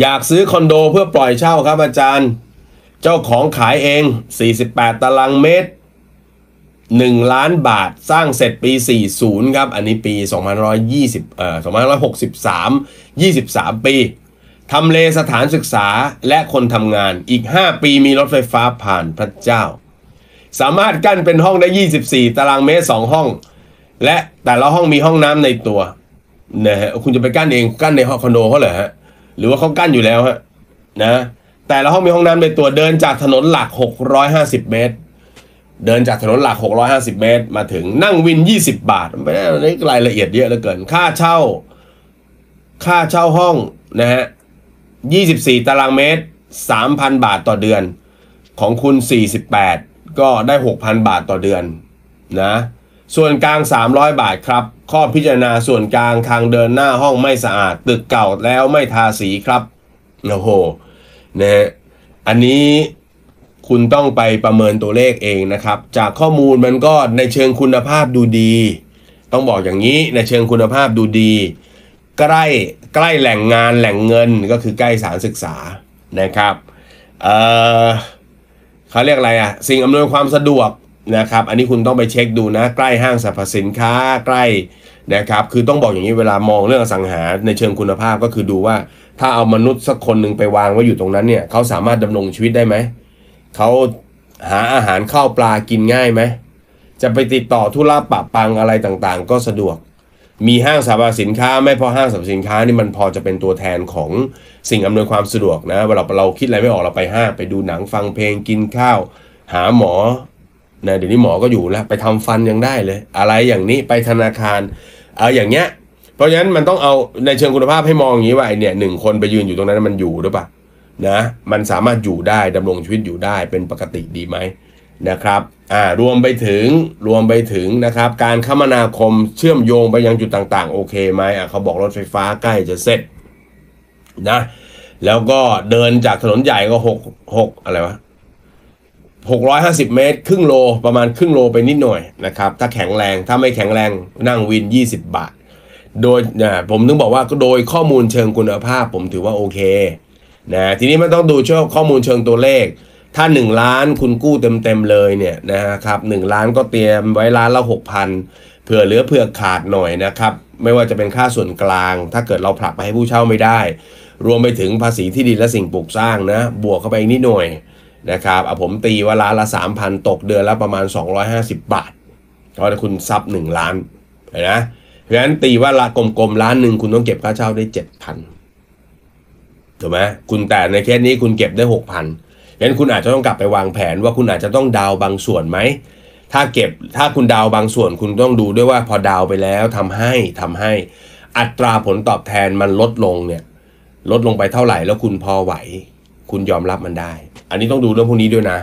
อยากซื้อคอนโดเพื่อปล่อยเช่าครับอาจารย์ เจ้าของขายเอง 48 ตารางเมตร 1 ล้านบาทสร้างเสร็จปี 40 ครับ อันนี้ปี 2520เอ่อ2563 23 ปีทำเลสถานศึกษาและคนทำงานอีก 5 ปีมีรถไฟฟ้าผ่านพระเจ้า สามารถกั้นเป็นห้องได้ 24 ตารางเมตร 2 ห้อง และแต่ละห้องมีห้องน้ำในตัวนะฮะคุณจะไปกั้นเองกั้นในห้องคอนโดเขาเหรอฮะ หรือว่าเขากั้นอยู่แล้วฮะนะแต่ละห้องมีห้องน้ำในตัวเดินจากถนนหลัก 650 เมตร เดินจากถนนหลัก 650 เมตร มาถึงนั่งวิน 20 บาทไม่ได้นี่รายละเอียดเยอะเหลือเกิน ค่าเช่า ค่าเช่าห้องนะฮะ 24 ตารางเมตร 3,000 บาทต่อเดือน ของคุณ 48 ก็ได้ 6,000 บาทต่อเดือนนะ ส่วนกลาง 300 บาทครับ ข้อพิจารณาส่วนกลางทางเดินหน้าห้องไม่สะอาด ตึกเก่าแล้วไม่ทาสีครับโอ้โหนะฮะอันนี้คุณต้องไปประเมินตัวเลขเองนะครับ จากข้อมูลมันก็ในเชิงคุณภาพดูดี ต้องบอกอย่างนี้ในเชิงคุณภาพดูดี ใกล้ใกล้แหล่งงานแหล่งเงินก็คือใกล้สถารศึกษานะครับเออเขาเรียกอะไรอะสิ่งอำนวยความสะดวก นะครับ อันนี้คุณต้องไปเช็คดูนะ ใกล้ห้างสรรพสินค้าใกล้นะครับ คือต้องบอกอย่างนี้เวลามองเรื่องอสังหาในเชิงคุณภาพก็คือดูว่า ถ้าเอามนุษย์สักคนหนึ่งไปวางไว้อยู่ตรงนั้นเนี่ยเขาสามารถดำรงชีวิตได้ไหมเขาหาอาหารข้าวปลากินง่ายไหมจะไปติดต่อธุระปะปังอะไรต่างๆ ก็สะดวก มีห้างสรรพสินค้าไม่พอห้างสรรพสินค้านี่มันพอจะเป็นตัวแทนของสิ่งอำนวยความสะดวกนะเวลาเราคิดอะไรไม่ออกเราไปห้างไปดูหนังฟังเพลงกินข้าว หาหมอ นะเดี๋ยวนี้หมอก็อยู่แล้ว ไปทำฟันยังได้เลย อะไรอย่างนี้ไปธนาคาร เอาอย่างเงี้ย เพราะฉะนั้นมันต้องเอาในเชิงคุณภาพให้มองอย่างนี้ว่าไอเนี่ยหนึ่งคนไปยืนอยู่ตรงนั้นมันอยู่หรือเปล่านะมันสามารถอยู่ได้ดำรงชีวิตอยู่ได้เป็นปกติดีไหมนะครับอ่ารวมไปถึงรวมไปถึงนะครับ การคมนาคมเชื่อมโยงไปยังจุดต่างๆ โอเคไหมอะเขาบอกรถไฟฟ้าใกล้จะเสร็จนะแล้วก็เดินจากถนนใหญ่ก็หกหกอะไรวะ 650 เมตร ครึ่งโลประมาณครึ่งโลไปนิดหน่อยนะครับถ้าแข็งแรงถ้าไม่แข็งแรงนั่งวิน 20 บาท โดยนะผมถึงบอกว่าโดยข้อมูลเชิงคุณภาพผมถือว่าโอเคนะทีนี้มันต้องดูช่วข้อมูลเชิงตัวเลข ถ้า 1 ล้านคุณกู้เต็มๆเลยเนี่ยนะครับ1ล้านก็เตรียมไว้ล้านละ6,000เผื่อเหลือเผื่อขาดหน่อยนะครับไม่ว่าจะเป็นค่าส่วนกลาง ถ้าเกิดเราผลักไปให้ผู้เช่าไม่ได้ รวมไปถึงภาษีที่ดินและสิ่งปลูกสร้างนะบวกเข้าไปอีกนิดหน่อย นะครับเอาผมตีว่าล้านละ 3,000 ตกเดือนละประมาณ 250 บาทเพราะคุณซับ 1 ล้านเห็นนะเพราะฉะนั้นตีว่าละกลมๆล้านหนึ่งคุณต้องเก็บค่าเช่าได้ 7,000ถูกไหมคุณแต่ในเคสนี้คุณเก็บได้ 6,000เพราะฉะนั้นคุณอาจจะต้องกลับไปวางแผนว่าคุณอาจจะต้องดาวบางส่วนไหมถ้าเก็บถ้าคุณดาวบางส่วนคุณต้องดูด้วยว่าพอดาวไปแล้วทำให้ทำให้อัตราผลตอบแทนมันลดลงเนี่ยลดลงไปเท่าไหร่แล้วคุณพอไหว คุณยอมรับมันได้ อันนี้ต้องดูเรื่องพวกนี้ด้วยนะ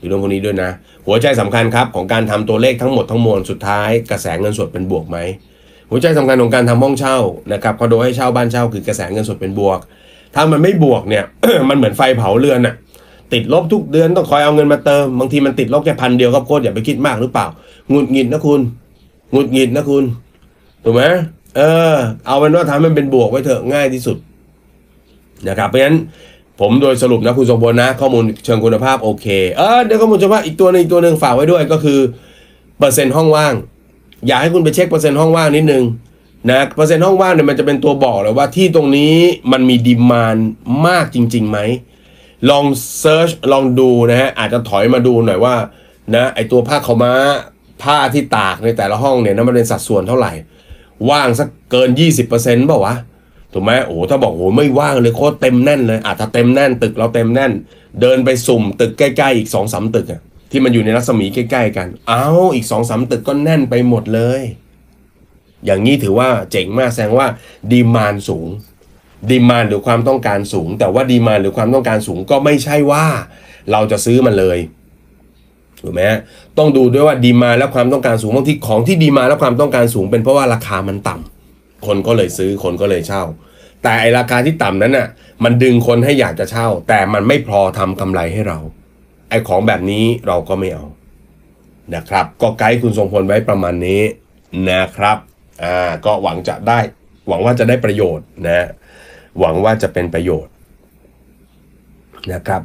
ดูเรื่องพวกนี้ด้วยนะ หัวใจสำคัญครับของการทำตัวเลขทั้งหมดทั้งมวลสุดท้ายกระแสเงินสดเป็นบวกไหมหัวใจสำคัญของการทำห้องเช่านะครับคอนโดให้เช่าบ้านเช่าคือกระแสเงินสดเป็นบวก ถ้ามันไม่บวกเนี่ยมันเหมือนไฟเผาเรือนอะติดลบทุกเดือนต้องคอยเอาเงินมาเติมบางทีมันติดลบแค่พันเดียวครับโค้ชอย่าไปคิดมากหรือเปล่าหงุดหงิดนะคุณหงุดหงิดนะคุณถูกไหมเออ เอาเป็นว่าทำให้มันเป็นบวกไว้เถอะง่ายที่สุดนะครับเพราะฉะนั้น ผมโดยสรุปนะคุณทรงพลนะ ข้อมูลเชิงคุณภาพโอเค เออเดี๋ยวข้อมูลเฉพาะอีกตัวหนึ่งอีกตัวหนึ่งฝากไว้ด้วยก็คือเปอร์เซ็นต์ห้องว่าง อยากให้คุณไปเช็คเปอร์เซ็นต์ห้องว่างนิดนึงนะเปอร์เซ็นต์ห้องว่างเนี่ยมันจะเป็นตัวบอกเลยว่าที่ตรงนี้มันมี demand มากจริงๆไหมลอง search ลองดูนะฮะอาจจะถอยมาดูหน่อยว่านะไอตัวผ้าขาวม้าผ้าที่ตากในแต่ละห้องเนี่ยนั้นมันเป็นสัดส่วนเท่าไหร่ ว่างสักเกิน 20%เปล่าวะ ถูกไหมโอ้โหถ้าบอกโอ้โหไม่ว่างเลยโคตรเต็มแน่นเลยอาจจะเต็มแน่น ตึกเราเต็มแน่น เดินไปสุ่มตึกใกล้ๆอีกสองสามตึกอะที่มันอยู่ในรัศมีใกล้ ๆ กัน เอาอีกสองสามตึกก็แน่นไปหมดเลย อย่างนี้ถือว่าเจ๋งมากแสดงว่าดีมานสูงดีมานหรือความต้องการสูง แต่ว่าดีมานหรือความต้องการสูงก็ไม่ใช่ว่า เราจะซื้อมันเลยถูกไหมต้องดูด้วยว่าดีมาและความต้องการสูงบางทีของที่ดีมาและความต้องการสูง เป็นเพราะว่าราคามันต่ำ คนก็เลยซื้อคนก็เลยเช่า แต่ไอราคาที่ต่ำนั้นน่ะ มันดึงคนให้อยากจะเช่า แต่มันไม่พอทำกำไรให้เรา ไอของแบบนี้เราก็ไม่เอานะครับ ก็ไกด์คุณทรงพลไว้ประมาณนี้นะครับอ่าก็หวังจะได้ หวังว่าจะได้ประโยชน์นะ หวังว่าจะเป็นประโยชน์นะครับ